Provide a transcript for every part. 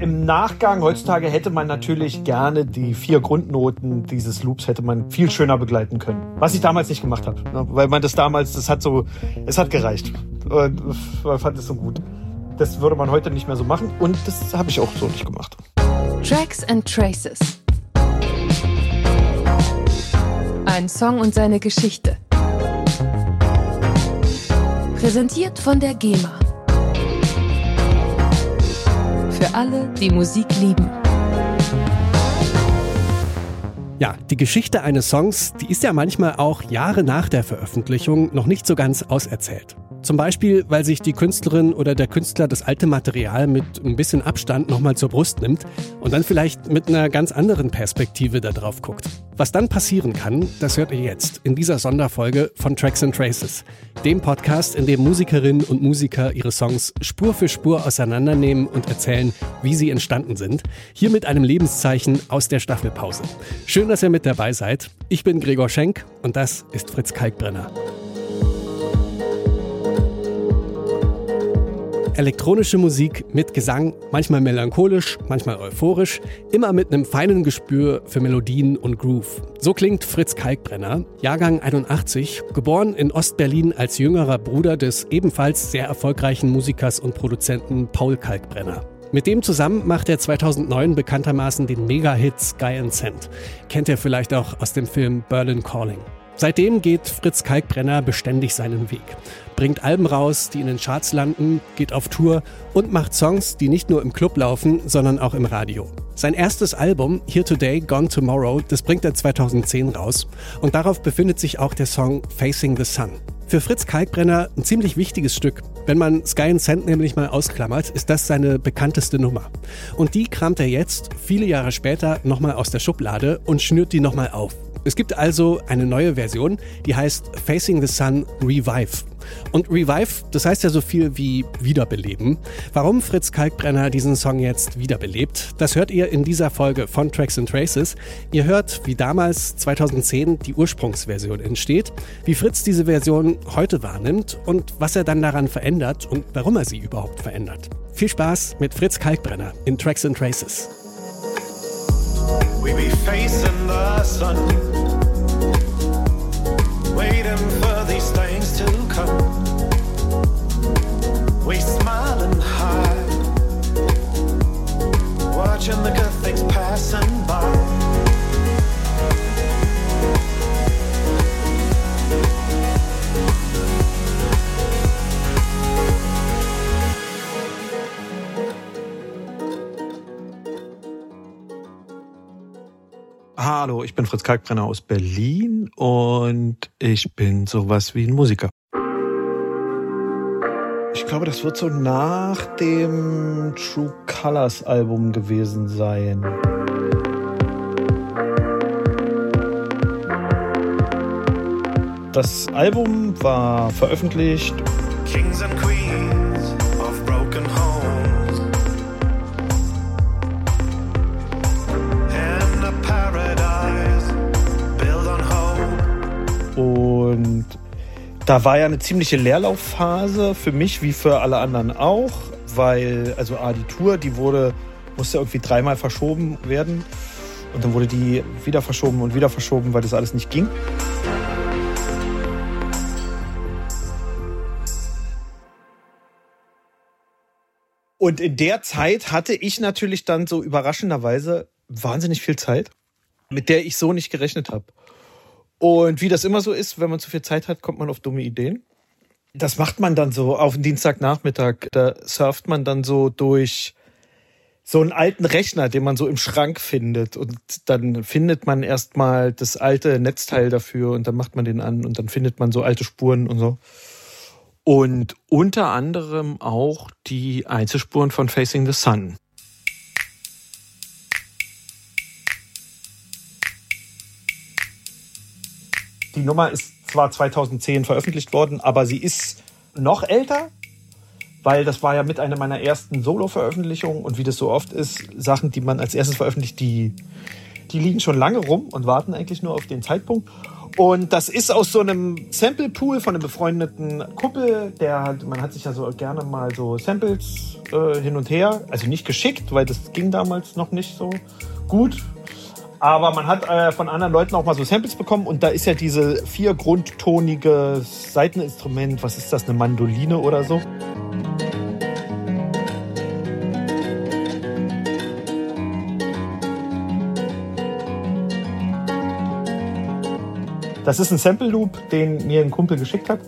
Im Nachgang heutzutage hätte man natürlich gerne die vier Grundnoten dieses Loops hätte man viel schöner begleiten können. Was ich damals nicht gemacht habe. Ne? Weil man das damals, das hat so, es hat gereicht. Und man fand es so gut. Das würde man heute nicht mehr so machen und das habe ich auch so nicht gemacht. Tracks and Traces. Ein Song und seine Geschichte. Präsentiert von der GEMA. Für alle, die Musik lieben. Ja, die Geschichte eines Songs, die ist ja manchmal auch Jahre nach der Veröffentlichung noch nicht so ganz auserzählt. Zum Beispiel, weil sich die Künstlerin oder der Künstler das alte Material mit ein bisschen Abstand nochmal zur Brust nimmt und dann vielleicht mit einer ganz anderen Perspektive da drauf guckt. Was dann passieren kann, das hört ihr jetzt in dieser Sonderfolge von Tracks and Traces, dem Podcast, in dem Musikerinnen und Musiker ihre Songs Spur für Spur auseinandernehmen und erzählen, wie sie entstanden sind. Hier mit einem Lebenszeichen aus der Staffelpause. Schön, dass ihr mit dabei seid. Ich bin Gregor Schenk und das ist Fritz Kalkbrenner. Elektronische Musik mit Gesang, manchmal melancholisch, manchmal euphorisch, immer mit einem feinen Gespür für Melodien und Groove. So klingt Fritz Kalkbrenner, Jahrgang 81, geboren in Ostberlin als jüngerer Bruder des ebenfalls sehr erfolgreichen Musikers und Produzenten Paul Kalkbrenner. Mit dem zusammen macht er 2009 bekanntermaßen den Mega-Hit Sky and Sand. Kennt ihr vielleicht auch aus dem Film Berlin Calling. Seitdem geht Fritz Kalkbrenner beständig seinen Weg. Bringt Alben raus, die in den Charts landen, geht auf Tour und macht Songs, die nicht nur im Club laufen, sondern auch im Radio. Sein erstes Album, Here Today, Gone Tomorrow, das bringt er 2010 raus. Und darauf befindet sich auch der Song Facing the Sun. Für Fritz Kalkbrenner ein ziemlich wichtiges Stück. Wenn man Sky and Sand nämlich mal ausklammert, ist das seine bekannteste Nummer. Und die kramt er jetzt, viele Jahre später, nochmal aus der Schublade und schnürt die nochmal auf. Es gibt also eine neue Version, die heißt Facing the Sun Revive. Und Revive, das heißt ja so viel wie wiederbeleben. Warum Fritz Kalkbrenner diesen Song jetzt wiederbelebt, das hört ihr in dieser Folge von Tracks and Traces. Ihr hört, wie damals 2010 die Ursprungsversion entsteht, wie Fritz diese Version heute wahrnimmt und was er dann daran verändert und warum er sie überhaupt verändert. Viel Spaß mit Fritz Kalkbrenner in Tracks and Traces. We be facing the sun, watching the good things passing by. Hallo, ich bin Fritz Kalkbrenner aus Berlin und ich bin sowas wie ein Musiker. Ich glaube, das wird so nach dem True Colors Album gewesen sein. Das Album war veröffentlicht. Kings and Queens of Broken Homes. In a paradise built on hope. Und da war ja eine ziemliche Leerlaufphase für mich wie für alle anderen auch, weil also A, die Tour, die wurde musste irgendwie dreimal verschoben werden und dann wurde die wieder verschoben und wieder verschoben, weil das alles nicht ging. Und in der Zeit hatte ich natürlich dann so überraschenderweise wahnsinnig viel Zeit, mit der ich so nicht gerechnet habe. Und wie das immer so ist, wenn man zu viel Zeit hat, kommt man auf dumme Ideen. Das macht man dann so auf den Dienstagnachmittag. Da surft man dann so durch so einen alten Rechner, den man so im Schrank findet. Und dann findet man erstmal das alte Netzteil dafür und dann macht man den an und dann findet man so alte Spuren und so. Und unter anderem auch die Einzelspuren von Facing the Sun. Die Nummer ist zwar 2010 veröffentlicht worden, aber sie ist noch älter, weil das war ja mit einer meiner ersten Solo-Veröffentlichungen und wie das so oft ist, Sachen, die man als erstes veröffentlicht, die die liegen schon lange rum und warten eigentlich nur auf den Zeitpunkt. Und das ist aus so einem Sample-Pool von einem befreundeten Kuppel. Der hat, man hat sich ja so gerne mal so Samples äh, hin und her, also nicht geschickt, weil das ging damals noch nicht so gut. Aber man hat äh, von anderen Leuten auch mal so Samples bekommen und da ist ja diese vier grundtonige Seiteninstrument, was ist das, eine Mandoline oder so? Das ist ein Sample Loop, den mir ein Kumpel geschickt hat.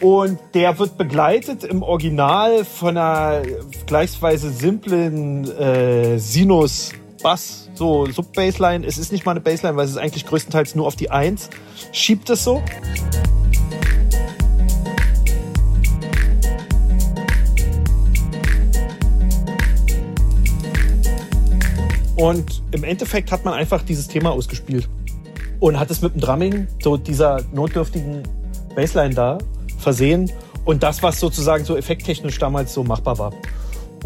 Und der wird begleitet im Original von einer gleichsweise simplen äh, Sinus Bass, so Sub-Bassline. Es ist nicht mal eine Bassline, weil es ist eigentlich größtenteils nur auf die Eins. Schiebt es so. Und im Endeffekt hat man einfach dieses Thema ausgespielt und hat es mit dem Drumming, so dieser notdürftigen Bassline da, versehen. Und das, was sozusagen so effekttechnisch damals so machbar war.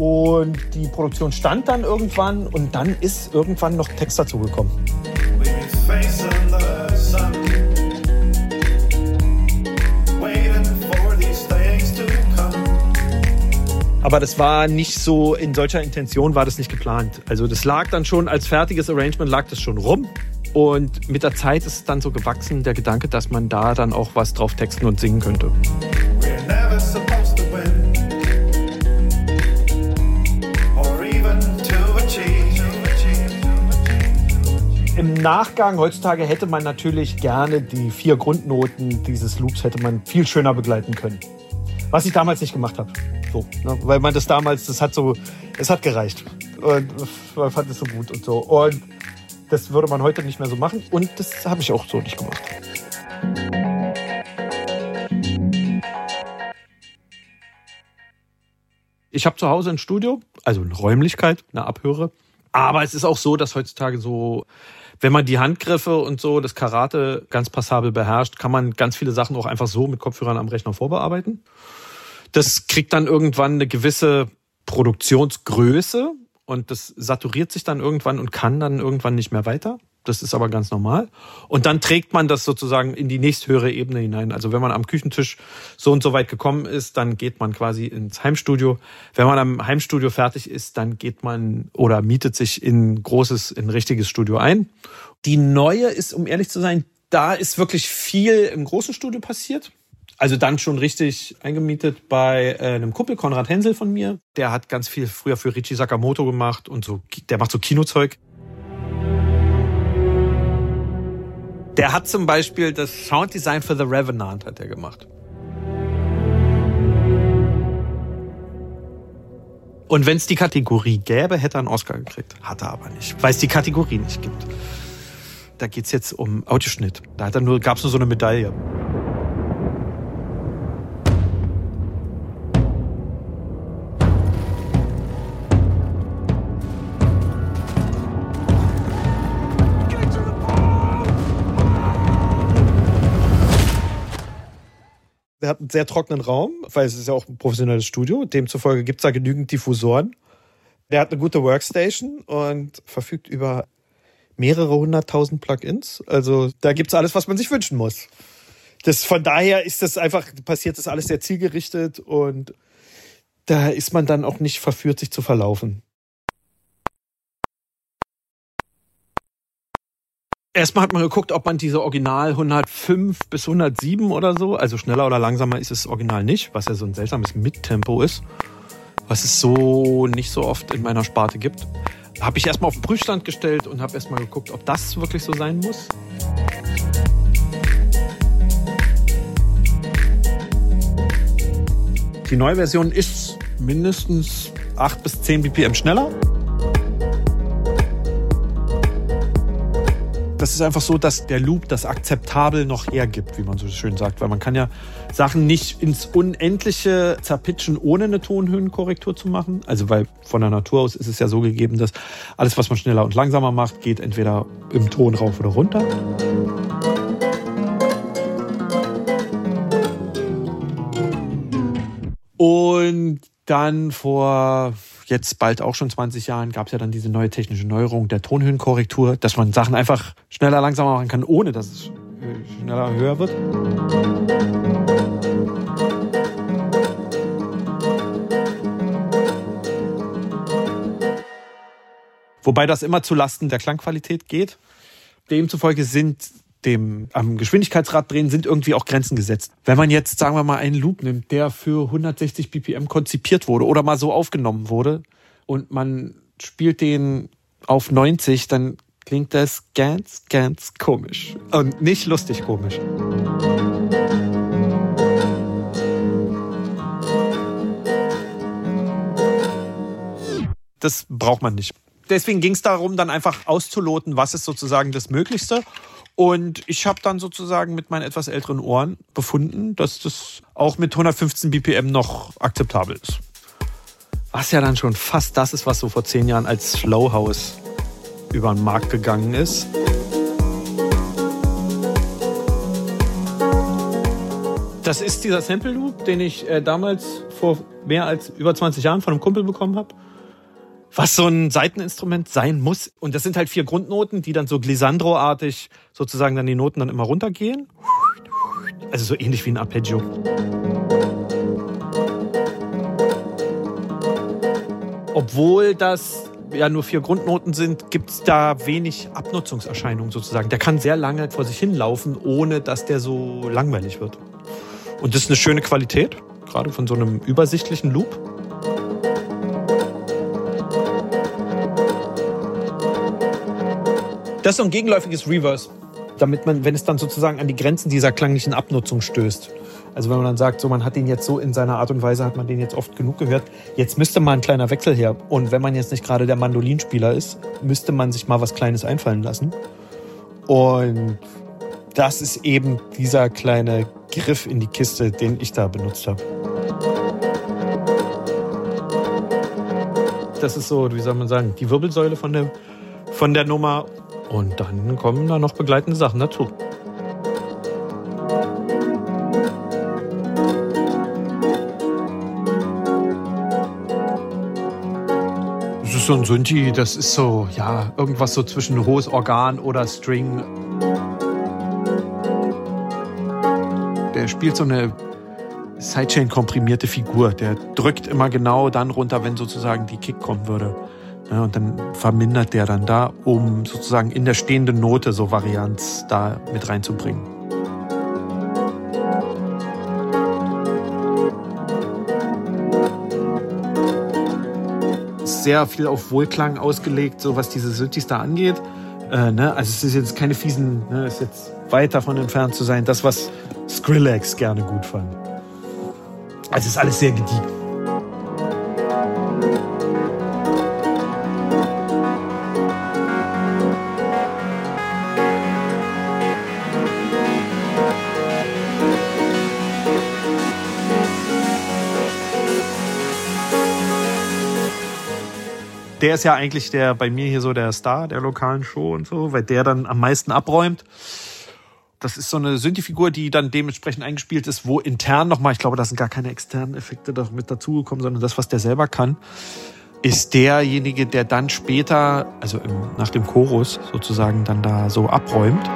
Und die Produktion stand dann irgendwann und dann ist irgendwann noch Text dazu gekommen. Aber das war nicht so, in solcher Intention war das nicht geplant. Also das lag dann schon als fertiges Arrangement, lag das schon rum. Und mit der Zeit ist dann so gewachsen, der Gedanke, dass man da dann auch was drauf texten und singen könnte. Nachgang heutzutage hätte man natürlich gerne die vier Grundnoten dieses Loops hätte man viel schöner begleiten können. Was ich damals nicht gemacht habe. So, ne? Weil man das damals, das hat so, es hat gereicht. Und man fand es so gut und so. Und das würde man heute nicht mehr so machen und das habe ich auch so nicht gemacht. Ich habe zu Hause ein Studio, also eine Räumlichkeit, eine Abhöre. Aber es ist auch so, dass heutzutage so, wenn man die Handgriffe und so, das Karate ganz passabel beherrscht, kann man ganz viele Sachen auch einfach so mit Kopfhörern am Rechner vorbearbeiten. Das kriegt dann irgendwann eine gewisse Produktionsgröße, und das saturiert sich dann irgendwann und kann dann irgendwann nicht mehr weiter. Das ist aber ganz normal. Und dann trägt man das sozusagen in die nächsthöhere Ebene hinein. Also wenn man am Küchentisch so und so weit gekommen ist, dann geht man quasi ins Heimstudio. Wenn man am Heimstudio fertig ist, dann geht man oder mietet sich in großes, in richtiges Studio ein. Die neue ist, um ehrlich zu sein, da ist wirklich viel im großen Studio passiert. Also dann schon richtig eingemietet bei äh, einem Kumpel, Konrad Hensel von mir. Der hat ganz viel früher für Richie Sakamoto gemacht und so, der macht so Kinozeug. Der hat zum Beispiel das Sounddesign für The Revenant hat er gemacht. Und wenn es die Kategorie gäbe, hätte er einen Oscar gekriegt. Hat er aber nicht, weil es die Kategorie nicht gibt. Da geht's jetzt um Audioschnitt. Da nur, gab's nur so eine Medaille. Der hat einen sehr trockenen Raum, weil es ist ja auch ein professionelles Studio. Demzufolge gibt es da genügend Diffusoren. Der hat eine gute Workstation und verfügt über mehrere hunderttausend Plugins. Also da gibt es alles, was man sich wünschen muss. Das, von daher ist das einfach, passiert das alles sehr zielgerichtet und da ist man dann auch nicht verführt, sich zu verlaufen. Erstmal hat man geguckt, ob man diese Original 105 bis 107 oder so, also schneller oder langsamer ist es Original nicht, was ja so ein seltsames Mittempo ist, was es so nicht so oft in meiner Sparte gibt. Habe ich erstmal auf den Prüfstand gestellt und habe erstmal geguckt, ob das wirklich so sein muss. Die neue Version ist mindestens 8 bis 10 BPM schneller. Das ist einfach so, dass der Loop das akzeptabel noch hergibt, wie man so schön sagt. Weil man kann ja Sachen nicht ins Unendliche zerpitchen, ohne eine Tonhöhenkorrektur zu machen. Also weil von der Natur aus ist es ja so gegeben, dass alles, was man schneller und langsamer macht, geht entweder im Ton rauf oder runter. Und Dann vor jetzt bald auch schon 20 Jahren gab es ja dann diese neue technische Neuerung der Tonhöhenkorrektur, dass man Sachen einfach schneller, langsamer machen kann, ohne dass es schneller höher wird. Wobei das immer zu Lasten der Klangqualität geht. Demzufolge sind dem am Geschwindigkeitsrad drehen sind irgendwie auch Grenzen gesetzt. Wenn man jetzt, sagen wir mal, einen Loop nimmt, der für 160 BPM konzipiert wurde oder mal so aufgenommen wurde und man spielt den auf 90, dann klingt das ganz, ganz komisch. Und nicht lustig komisch. Das braucht man nicht. Deswegen ging es darum, dann einfach auszuloten, was ist sozusagen das Möglichste. Und ich habe dann sozusagen mit meinen etwas älteren Ohren befunden, dass das auch mit 115 BPM noch akzeptabel ist. Was ja dann schon fast das ist, was so vor zehn Jahren als Slow House über den Markt gegangen ist. Das ist dieser Sample Loop, den ich äh, damals vor mehr als über 20 Jahren von einem Kumpel bekommen habe. Was so ein Seiteninstrument sein muss. Und das sind halt vier Grundnoten, die dann so Glissandro-artig sozusagen dann die Noten dann immer runtergehen. Also so ähnlich wie ein Arpeggio. Obwohl das ja nur vier Grundnoten sind, gibt es da wenig Abnutzungserscheinungen sozusagen. Der kann sehr lange vor sich hinlaufen, ohne dass der so langweilig wird. Und das ist eine schöne Qualität, gerade von so einem übersichtlichen Loop. Das ist so ein gegenläufiges Reverse, damit man, wenn es dann sozusagen an die Grenzen dieser klanglichen Abnutzung stößt. Also wenn man dann sagt, so man hat den jetzt so in seiner Art und Weise, hat man den jetzt oft genug gehört, jetzt müsste mal ein kleiner Wechsel her. Und wenn man jetzt nicht gerade der Mandolinspieler ist, müsste man sich mal was Kleines einfallen lassen. Und das ist eben dieser kleine Griff in die Kiste, den ich da benutzt habe. Das ist so, wie soll man sagen, die Wirbelsäule von der, von der Nummer. Und dann kommen da noch begleitende Sachen dazu. ist so ein Synthi, das ist so, ja, irgendwas so zwischen hohes Organ oder String. Der spielt so eine Sidechain-komprimierte Figur. Der drückt immer genau dann runter, wenn sozusagen die Kick kommen würde. Ja, und dann vermindert der dann da, um sozusagen in der stehenden Note so Varianz da mit reinzubringen. sehr viel auf Wohlklang ausgelegt, so was diese Synthes da angeht. Äh, ne? Also es ist jetzt keine fiesen, ne? ist jetzt weit davon entfernt zu sein, das, was Skrillex gerne gut fand. Also es ist alles sehr gediegen. Der ist ja eigentlich der bei mir hier so der Star der lokalen Show und so, weil der dann am meisten abräumt. Das ist so eine Synthi-Figur, die dann dementsprechend eingespielt ist, wo intern nochmal, ich glaube, da sind gar keine externen Effekte doch mit dazugekommen, sondern das, was der selber kann, ist derjenige, der dann später, also im, nach dem Chorus sozusagen dann da so abräumt.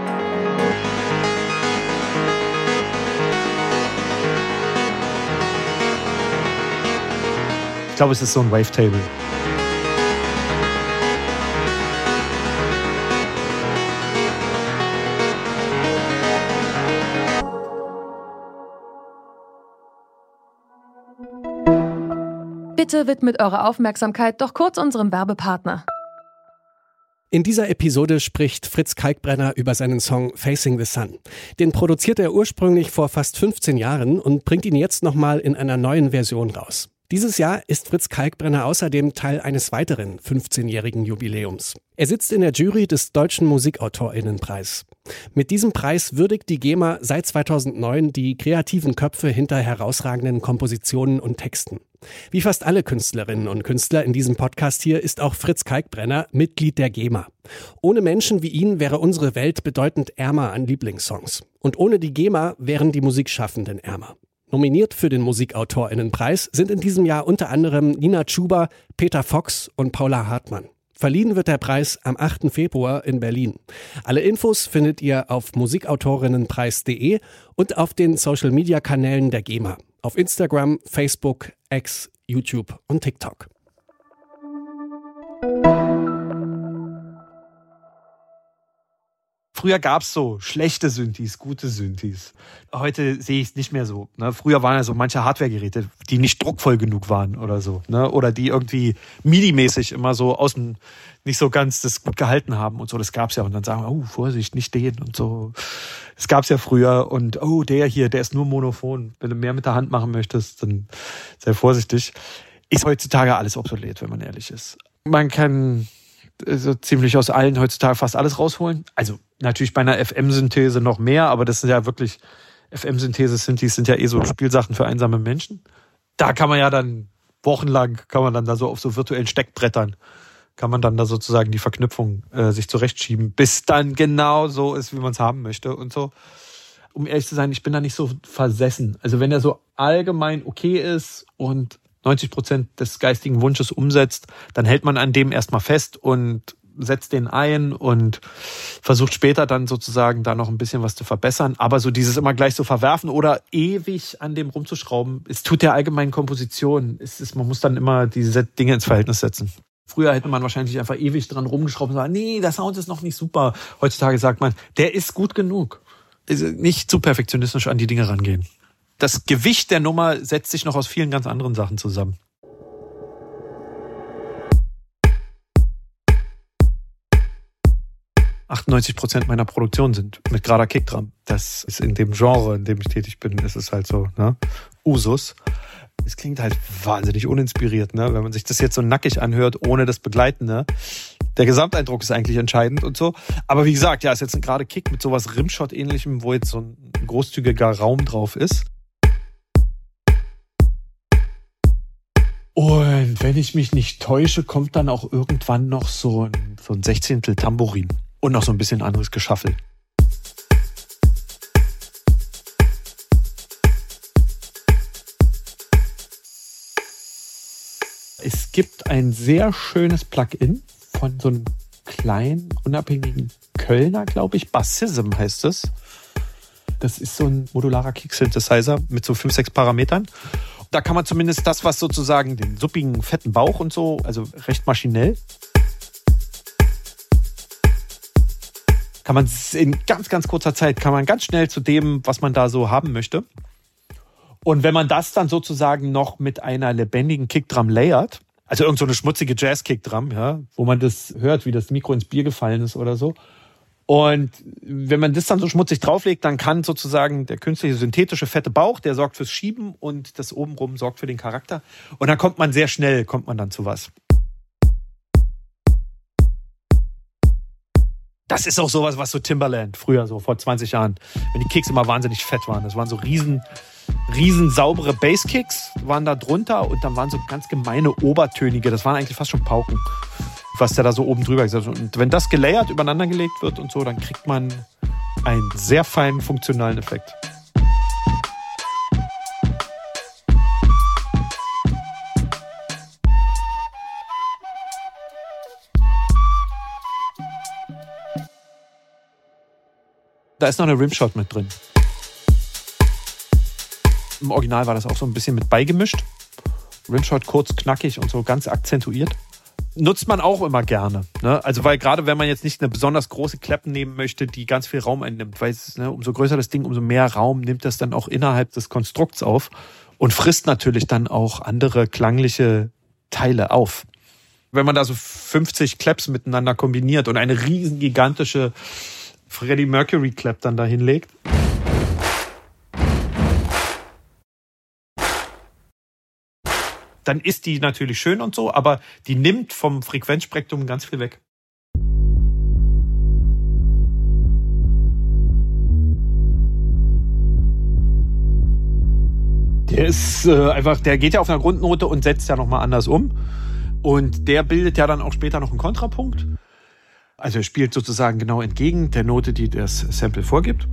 Ich glaube, es ist so ein Wavetable. Bitte widmet eure Aufmerksamkeit doch kurz unserem Werbepartner. In dieser Episode spricht Fritz Kalkbrenner über seinen Song Facing the Sun. Den produziert er ursprünglich vor fast 15 Jahren und bringt ihn jetzt nochmal in einer neuen Version raus. Dieses Jahr ist Fritz Kalkbrenner außerdem Teil eines weiteren 15-jährigen Jubiläums. Er sitzt in der Jury des Deutschen Musikautorinnenpreis. Mit diesem Preis würdigt die GEMA seit 2009 die kreativen Köpfe hinter herausragenden Kompositionen und Texten. Wie fast alle Künstlerinnen und Künstler in diesem Podcast hier ist auch Fritz Kalkbrenner Mitglied der GEMA. Ohne Menschen wie ihn wäre unsere Welt bedeutend ärmer an Lieblingssongs. Und ohne die GEMA wären die Musikschaffenden ärmer. Nominiert für den Musikautorinnenpreis sind in diesem Jahr unter anderem Nina Chuba, Peter Fox und Paula Hartmann. Verliehen wird der Preis am 8. Februar in Berlin. Alle Infos findet ihr auf musikautorinnenpreis.de und auf den Social Media Kanälen der GEMA. Auf Instagram, Facebook, X, YouTube und TikTok. Früher gab's so schlechte Synthes, gute Synthes. Heute sehe ich es nicht mehr so. Ne? Früher waren ja so manche Hardware-Geräte, die nicht druckvoll genug waren oder so. Ne? Oder die irgendwie MIDI-mäßig immer so außen nicht so ganz das gut gehalten haben und so. Das gab's ja. Und dann sagen wir, oh, Vorsicht, nicht den und so. Das gab's ja früher. Und oh, der hier, der ist nur monophon. Wenn du mehr mit der Hand machen möchtest, dann sei vorsichtig. Ist heutzutage alles obsolet, wenn man ehrlich ist. Man kann so ziemlich aus allen heutzutage fast alles rausholen. Also natürlich bei einer FM-Synthese noch mehr, aber das sind ja wirklich, FM-Synthese sind, die sind ja eh so Spielsachen für einsame Menschen. Da kann man ja dann wochenlang, kann man dann da so auf so virtuellen Steckbrettern, kann man dann da sozusagen die Verknüpfung äh, sich zurechtschieben, bis dann genau so ist, wie man es haben möchte und so. Um ehrlich zu sein, ich bin da nicht so versessen. Also wenn er so allgemein okay ist und 90 Prozent des geistigen Wunsches umsetzt, dann hält man an dem erstmal fest und setzt den ein und versucht später dann sozusagen da noch ein bisschen was zu verbessern. Aber so dieses immer gleich so verwerfen oder ewig an dem rumzuschrauben, es tut der allgemeinen Komposition. Es ist, man muss dann immer diese Dinge ins Verhältnis setzen. Früher hätte man wahrscheinlich einfach ewig dran rumgeschraubt und sagen, nee, der Sound ist noch nicht super. Heutzutage sagt man, der ist gut genug. Nicht zu perfektionistisch an die Dinge rangehen das Gewicht der Nummer setzt sich noch aus vielen ganz anderen Sachen zusammen. ...98 Prozent meiner Produktion sind mit gerader Kickdrum. Das ist in dem Genre, in dem ich tätig bin, ist es halt so, ne? Usus. Es klingt halt wahnsinnig uninspiriert, ne? Wenn man sich das jetzt so nackig anhört, ohne das Begleitende. Der Gesamteindruck ist eigentlich entscheidend und so. Aber wie gesagt, ja, ist jetzt ein gerade Kick mit sowas Rimshot-ähnlichem, wo jetzt so ein großzügiger Raum drauf ist. Und wenn ich mich nicht täusche, kommt dann auch irgendwann noch so ein, so ein Sechzehntel Tambourin und noch so ein bisschen anderes Geschaffel. Es gibt ein sehr schönes Plugin von so einem kleinen, unabhängigen Kölner, glaube ich. Bassism heißt es. Das ist so ein modularer Kick-Synthesizer mit so fünf, sechs Parametern. Da kann man zumindest das, was sozusagen den suppigen, fetten Bauch und so, also recht maschinell, kann man in ganz, ganz kurzer Zeit, kann man ganz schnell zu dem, was man da so haben möchte. Und wenn man das dann sozusagen noch mit einer lebendigen Kickdrum layert, also irgend so eine schmutzige Jazz-Kickdrum, ja, wo man das hört, wie das Mikro ins Bier gefallen ist oder so, und wenn man das dann so schmutzig drauflegt, dann kann sozusagen der künstliche synthetische fette Bauch, der sorgt fürs Schieben und das obenrum sorgt für den Charakter. Und dann kommt man sehr schnell, kommt man dann zu was. Das ist auch sowas, was so Timberland früher, so vor 20 Jahren, wenn die Kicks immer wahnsinnig fett waren. Das waren so riesen, riesen saubere Basskicks, waren da drunter und dann waren so ganz gemeine Obertönige. Das waren eigentlich fast schon Pauken was der da so oben drüber gesagt hat. Und wenn das gelayert übereinander gelegt wird und so, dann kriegt man einen sehr feinen funktionalen Effekt. Da ist noch eine Rimshot mit drin. Im Original war das auch so ein bisschen mit beigemischt. Rimshot kurz, knackig und so ganz akzentuiert nutzt man auch immer gerne. Ne? Also weil gerade wenn man jetzt nicht eine besonders große Klappe nehmen möchte, die ganz viel Raum einnimmt, weil es, ne, umso größer das Ding, umso mehr Raum nimmt das dann auch innerhalb des Konstrukts auf und frisst natürlich dann auch andere klangliche Teile auf. Wenn man da so 50 Claps miteinander kombiniert und eine riesen gigantische Freddie Mercury Clap dann da hinlegt. Dann ist die natürlich schön und so, aber die nimmt vom Frequenzspektrum ganz viel weg. Der ist äh, einfach, der geht ja auf einer Grundnote und setzt ja nochmal anders um. Und der bildet ja dann auch später noch einen Kontrapunkt. Also er spielt sozusagen genau entgegen der Note, die das Sample vorgibt.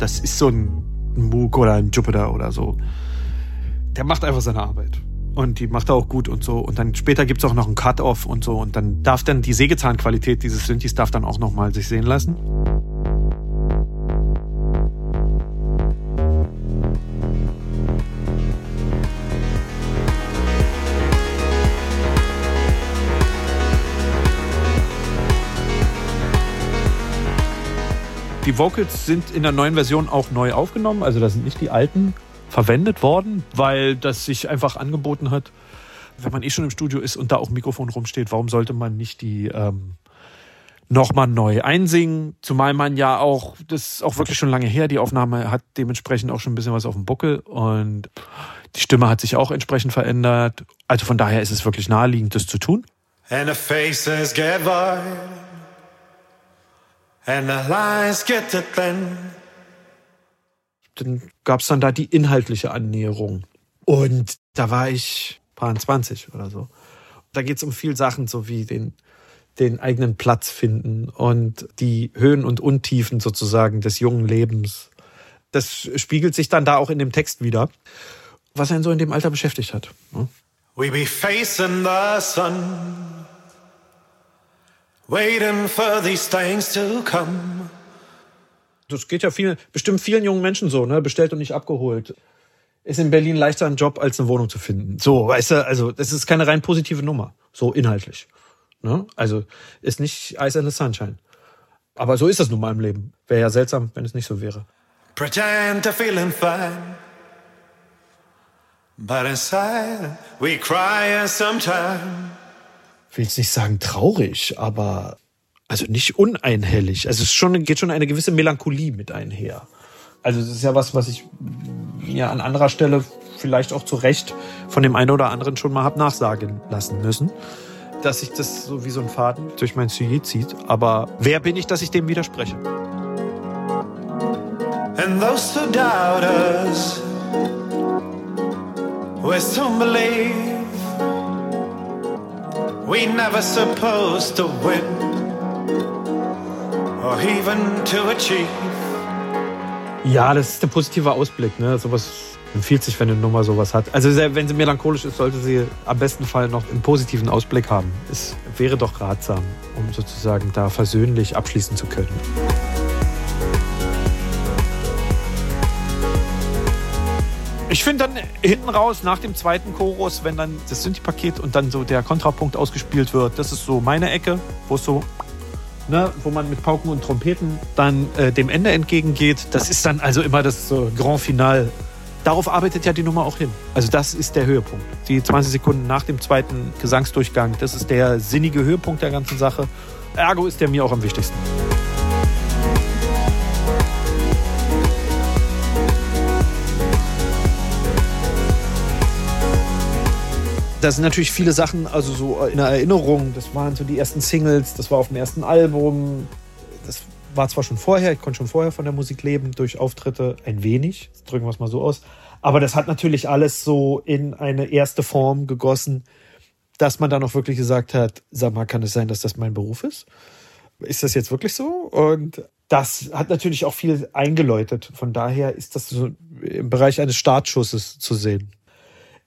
Das ist so ein Moog oder ein Jupiter oder so. Der macht einfach seine Arbeit. Und die macht er auch gut und so. Und dann später gibt's auch noch einen Cut-Off und so. Und dann darf dann die Sägezahnqualität dieses Synthes darf dann auch nochmal sich sehen lassen. Die Vocals sind in der neuen Version auch neu aufgenommen. Also da sind nicht die alten verwendet worden, weil das sich einfach angeboten hat. Wenn man eh schon im Studio ist und da auch ein Mikrofon rumsteht, warum sollte man nicht die ähm, nochmal neu einsingen? Zumal man ja auch, das ist auch wirklich schon lange her, die Aufnahme hat dementsprechend auch schon ein bisschen was auf dem Buckel und die Stimme hat sich auch entsprechend verändert. Also von daher ist es wirklich naheliegend, das zu tun. And the faces get wide. And the get. Dann gab es dann da die inhaltliche Annäherung. Und da war ich paar 20 oder so. Da geht es um viel Sachen, so wie den, den eigenen Platz finden und die Höhen und Untiefen sozusagen des jungen Lebens. Das spiegelt sich dann da auch in dem Text wieder, was einen so in dem Alter beschäftigt hat. Ne? We be facing the sun waiting for these things to come. Das geht ja vielen, bestimmt vielen jungen Menschen so, ne? Bestellt und nicht abgeholt. Ist in Berlin leichter ein Job, als eine Wohnung zu finden. So, weißt du, also das ist keine rein positive Nummer. So inhaltlich. Ne? Also ist nicht Ice and the Sunshine. Aber so ist das nun mal im Leben. Wäre ja seltsam, wenn es nicht so wäre. Pretend to feeling fine. But inside we cry sometime will jetzt nicht sagen traurig, aber also nicht uneinhellig. Also es schon, geht schon eine gewisse Melancholie mit einher. Also es ist ja was, was ich ja an anderer Stelle vielleicht auch zu Recht von dem einen oder anderen schon mal hab nachsagen lassen müssen, dass sich das so wie so ein Faden durch mein Sujet zieht. Aber wer bin ich, dass ich dem widerspreche? And those who doubt us, soon believe we never supposed to win or even to achieve. Ja, das ist der positive Ausblick, ne? Sowas empfiehlt sich, wenn eine Nummer sowas hat. Also wenn sie melancholisch ist, sollte sie am besten Fall noch einen positiven Ausblick haben. Es wäre doch ratsam, um sozusagen da versöhnlich abschließen zu können. Ich finde dann hinten raus, nach dem zweiten Chorus, wenn dann das Synthi-Paket und dann so der Kontrapunkt ausgespielt wird, das ist so meine Ecke, wo es so, ne, wo man mit Pauken und Trompeten dann äh, dem Ende entgegengeht. Das ist dann also immer das so Grand Final. Darauf arbeitet ja die Nummer auch hin. Also das ist der Höhepunkt. Die 20 Sekunden nach dem zweiten Gesangsdurchgang, das ist der sinnige Höhepunkt der ganzen Sache. Ergo ist der mir auch am wichtigsten. Da sind natürlich viele Sachen, also so in der Erinnerung. Das waren so die ersten Singles, das war auf dem ersten Album. Das war zwar schon vorher, ich konnte schon vorher von der Musik leben, durch Auftritte ein wenig, drücken wir es mal so aus. Aber das hat natürlich alles so in eine erste Form gegossen, dass man dann auch wirklich gesagt hat, sag mal, kann es sein, dass das mein Beruf ist? Ist das jetzt wirklich so? Und das hat natürlich auch viel eingeläutet. Von daher ist das so im Bereich eines Startschusses zu sehen.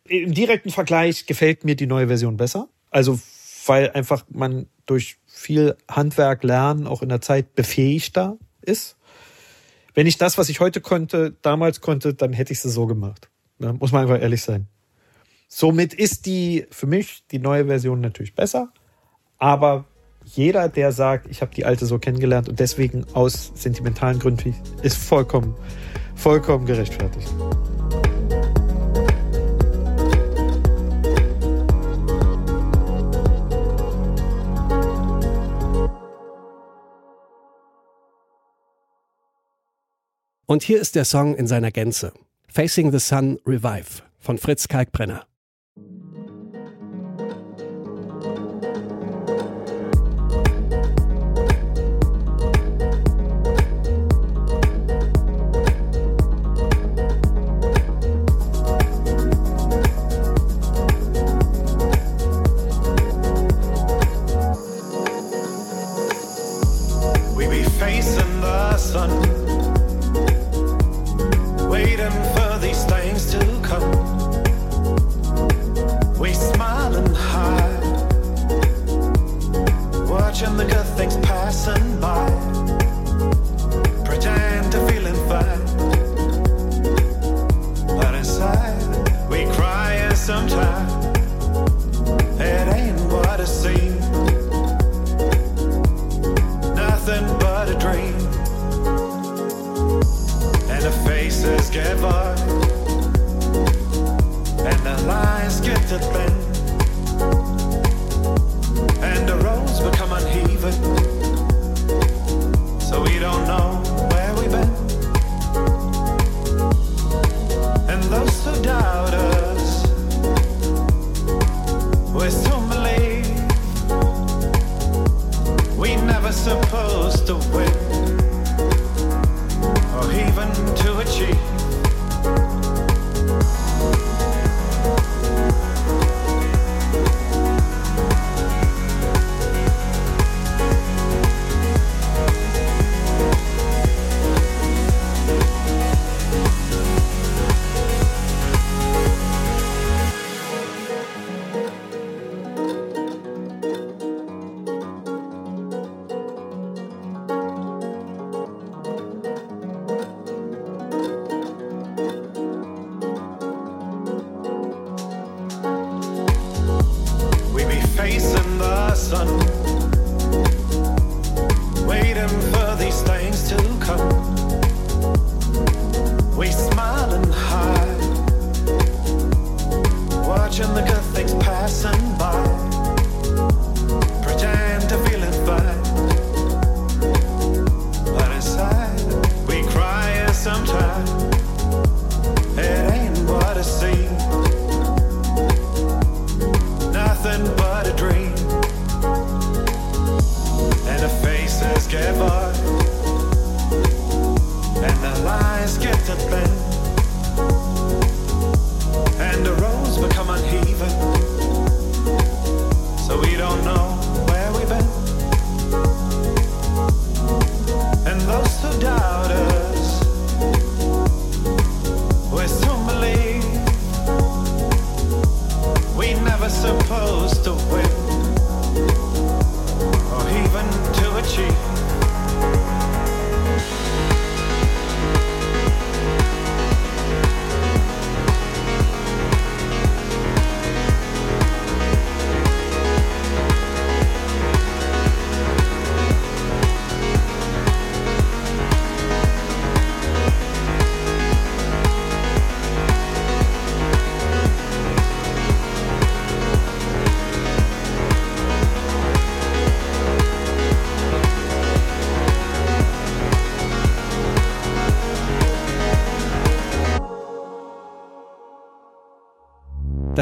Im direkten Vergleich gefällt mir die neue Version besser. Also, weil einfach man durch viel Handwerk lernen auch in der Zeit befähigter ist. Wenn ich das, was ich heute konnte, damals konnte, dann hätte ich es so gemacht. Da muss man einfach ehrlich sein. Somit ist die für mich die neue Version natürlich besser. Aber jeder, der sagt, ich habe die alte so kennengelernt und deswegen aus sentimentalen Gründen, ist vollkommen, vollkommen gerechtfertigt. Und hier ist der Song in seiner Gänze. Facing the Sun Revive von Fritz Kalkbrenner.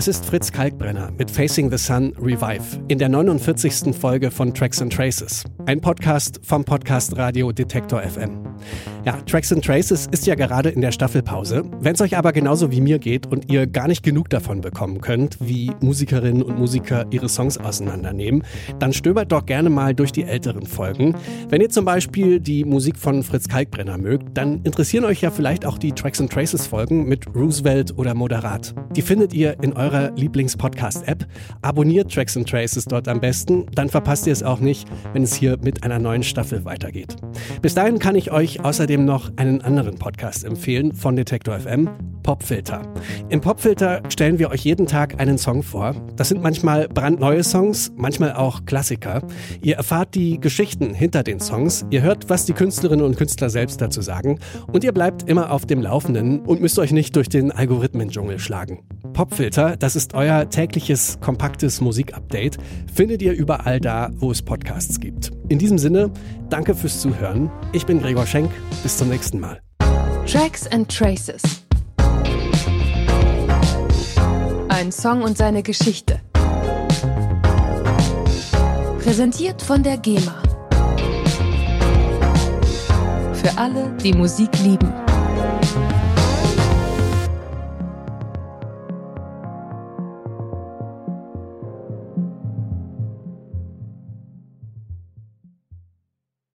Das ist Fritz Kalkbrenner mit Facing the Sun Revive in der 49. Folge von Tracks and Traces. Ein Podcast vom Podcast Radio Detektor FM. Ja, Tracks and Traces ist ja gerade in der Staffelpause. Wenn es euch aber genauso wie mir geht und ihr gar nicht genug davon bekommen könnt, wie Musikerinnen und Musiker ihre Songs auseinandernehmen, dann stöbert doch gerne mal durch die älteren Folgen. Wenn ihr zum Beispiel die Musik von Fritz Kalkbrenner mögt, dann interessieren euch ja vielleicht auch die Tracks and Traces Folgen mit Roosevelt oder Moderat. Die findet ihr in eurer Lieblings-Podcast-App. Abonniert Tracks and Traces dort am besten, dann verpasst ihr es auch nicht, wenn es hier mit einer neuen Staffel weitergeht. Bis dahin kann ich euch außerdem noch einen anderen Podcast empfehlen von Detektor FM, Popfilter. Im Popfilter stellen wir euch jeden Tag einen Song vor. Das sind manchmal brandneue Songs, manchmal auch Klassiker. Ihr erfahrt die Geschichten hinter den Songs, ihr hört, was die Künstlerinnen und Künstler selbst dazu sagen und ihr bleibt immer auf dem Laufenden und müsst euch nicht durch den Algorithmen-Dschungel schlagen. Popfilter, das ist euer tägliches, kompaktes Musikupdate, findet ihr überall da, wo es Podcasts gibt. In diesem Sinne, danke fürs Zuhören. Ich bin Gregor Schenk. Bis zum nächsten Mal. Tracks and Traces. Ein Song und seine Geschichte. Präsentiert von der GEMA. Für alle, die Musik lieben.